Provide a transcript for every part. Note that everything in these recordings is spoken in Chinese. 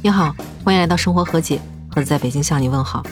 你好，欢迎来到生活和解，盒子在北京向你问好。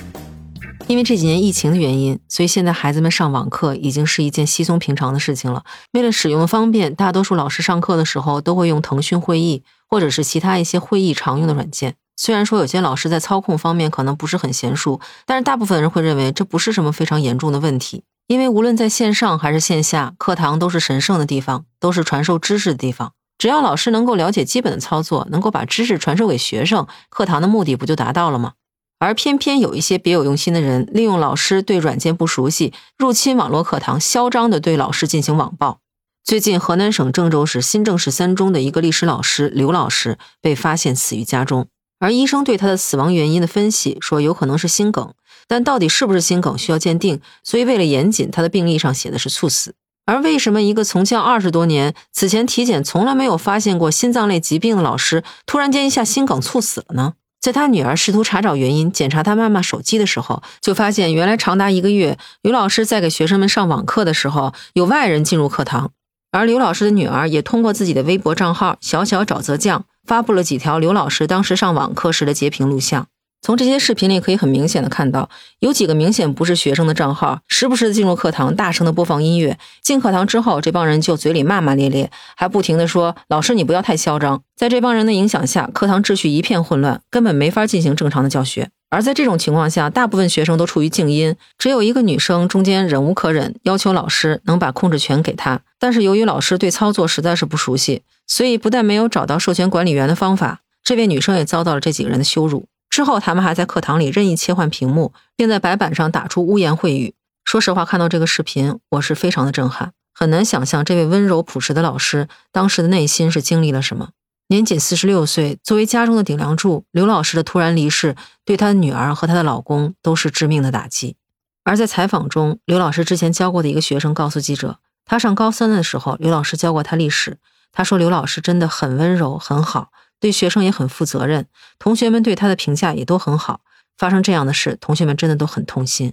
因为这几年疫情的原因，所以现在孩子们上网课已经是一件稀松平常的事情了。为了使用方便，大多数老师上课的时候都会用腾讯会议或者是其他一些会议常用的软件。虽然说有些老师在操控方面可能不是很娴熟，但是大部分人会认为这不是什么非常严重的问题。因为无论在线上还是线下，课堂都是神圣的地方，都是传授知识的地方。只要老师能够了解基本的操作，能够把知识传授给学生，课堂的目的不就达到了吗？而偏偏有一些别有用心的人，利用老师对软件不熟悉，入侵网络课堂，嚣张地对老师进行网暴。最近，河南省郑州市新郑市三中的一个历史老师刘老师被发现死于家中，而医生对他的死亡原因的分析说有可能是心梗，但到底是不是心梗需要鉴定，所以为了严谨，他的病历上写的是猝死。而为什么一个从教二十多年、此前体检从来没有发现过心脏类疾病的老师，突然间一下心梗猝死了呢？在他女儿试图查找原因、检查他妈妈手机的时候，就发现原来长达一个月，刘老师在给学生们上网课的时候，有外人进入课堂，而刘老师的女儿也通过自己的微博账号“小小沼泽酱”发布了几条刘老师当时上网课时的截屏录像。从这些视频里可以很明显的看到，有几个明显不是学生的账号，时不时的进入课堂，大声的播放音乐。进课堂之后，这帮人就嘴里骂骂咧咧，还不停的说：“老师，你不要太嚣张。”在这帮人的影响下，课堂秩序一片混乱，根本没法进行正常的教学。而在这种情况下，大部分学生都处于静音，只有一个女生中间忍无可忍，要求老师能把控制权给她。但是由于老师对操作实在是不熟悉，所以不但没有找到授权管理员的方法，这位女生也遭到了这几个人的羞辱。之后，他们还在课堂里任意切换屏幕，并在白板上打出污言秽语。说实话，看到这个视频，我是非常的震撼，很难想象这位温柔朴实的老师当时的内心是经历了什么。年仅四十六岁，作为家中的顶梁柱，刘老师的突然离世，对他的女儿和她的老公都是致命的打击。而在采访中，刘老师之前教过的一个学生告诉记者，他上高三的时候，刘老师教过他历史。他说，刘老师真的很温柔，很好。对学生也很负责任，同学们对他的评价也都很好。发生这样的事，同学们真的都很痛心。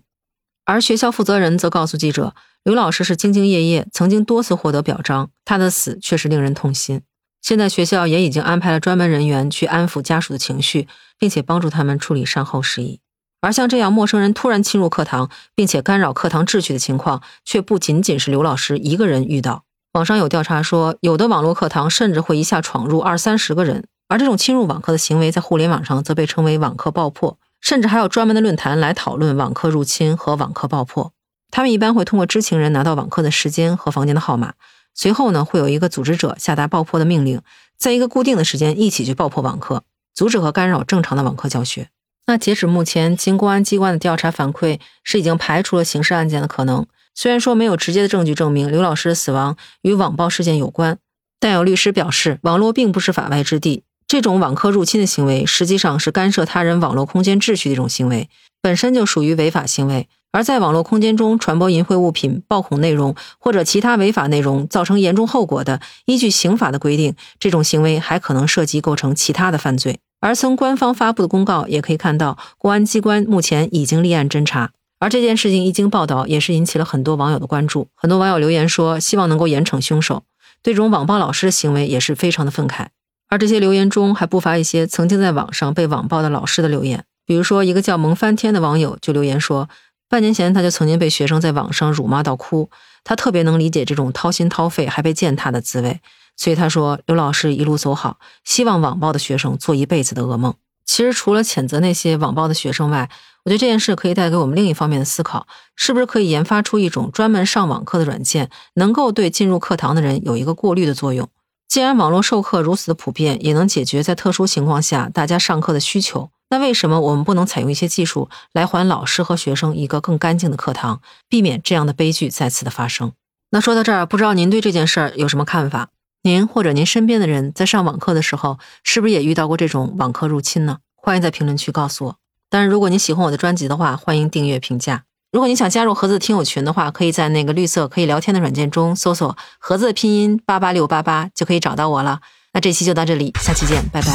而学校负责人则告诉记者，刘老师是兢兢业业，曾经多次获得表彰。他的死确实令人痛心。现在学校也已经安排了专门人员去安抚家属的情绪，并且帮助他们处理善后事宜。而像这样陌生人突然侵入课堂，并且干扰课堂秩序的情况，却不仅仅是刘老师一个人遇到。网上有调查说，有的网络课堂甚至会一下闯入二三十个人。而这种侵入网课的行为，在互联网上则被称为网课爆破，甚至还有专门的论坛来讨论网课入侵和网课爆破。他们一般会通过知情人拿到网课的时间和房间的号码，随后呢，会有一个组织者下达爆破的命令，在一个固定的时间一起去爆破网课，阻止和干扰正常的网课教学。那截止目前，经公安机关的调查反馈，是已经排除了刑事案件的可能。虽然说没有直接的证据证明刘老师的死亡与网暴事件有关，但有律师表示，网络并不是法外之地。这种网课入侵的行为，实际上是干涉他人网络空间秩序的一种行为，本身就属于违法行为。而在网络空间中传播淫秽物品、暴恐内容或者其他违法内容，造成严重后果的，依据刑法的规定，这种行为还可能涉及构成其他的犯罪。而从官方发布的公告也可以看到，公安机关目前已经立案侦查。而这件事情一经报道，也是引起了很多网友的关注。很多网友留言说，希望能够严惩凶手，对这种网暴老师的行为也是非常的愤慨。而这些留言中还不乏一些曾经在网上被网暴的老师的留言，比如说一个叫萌翻天的网友就留言说，半年前他就曾经被学生在网上辱骂到哭，他特别能理解这种掏心掏肺还被践踏的滋味，所以他说刘老师一路走好，希望网暴的学生做一辈子的噩梦。其实除了谴责那些网暴的学生外，我觉得这件事可以带给我们另一方面的思考，是不是可以研发出一种专门上网课的软件，能够对进入课堂的人有一个过滤的作用。既然网络授课如此的普遍，也能解决在特殊情况下大家上课的需求，那为什么我们不能采用一些技术来还老师和学生一个更干净的课堂，避免这样的悲剧再次的发生？那说到这儿，不知道您对这件事儿有什么看法？您或者您身边的人在上网课的时候，是不是也遇到过这种网课入侵呢？欢迎在评论区告诉我。当然，如果您喜欢我的专辑的话，欢迎订阅评价。如果你想加入盒子听友群的话，可以在那个绿色可以聊天的软件中搜索“盒子”的拼音八八六八八，就可以找到我了。那这期就到这里，下期见，拜拜。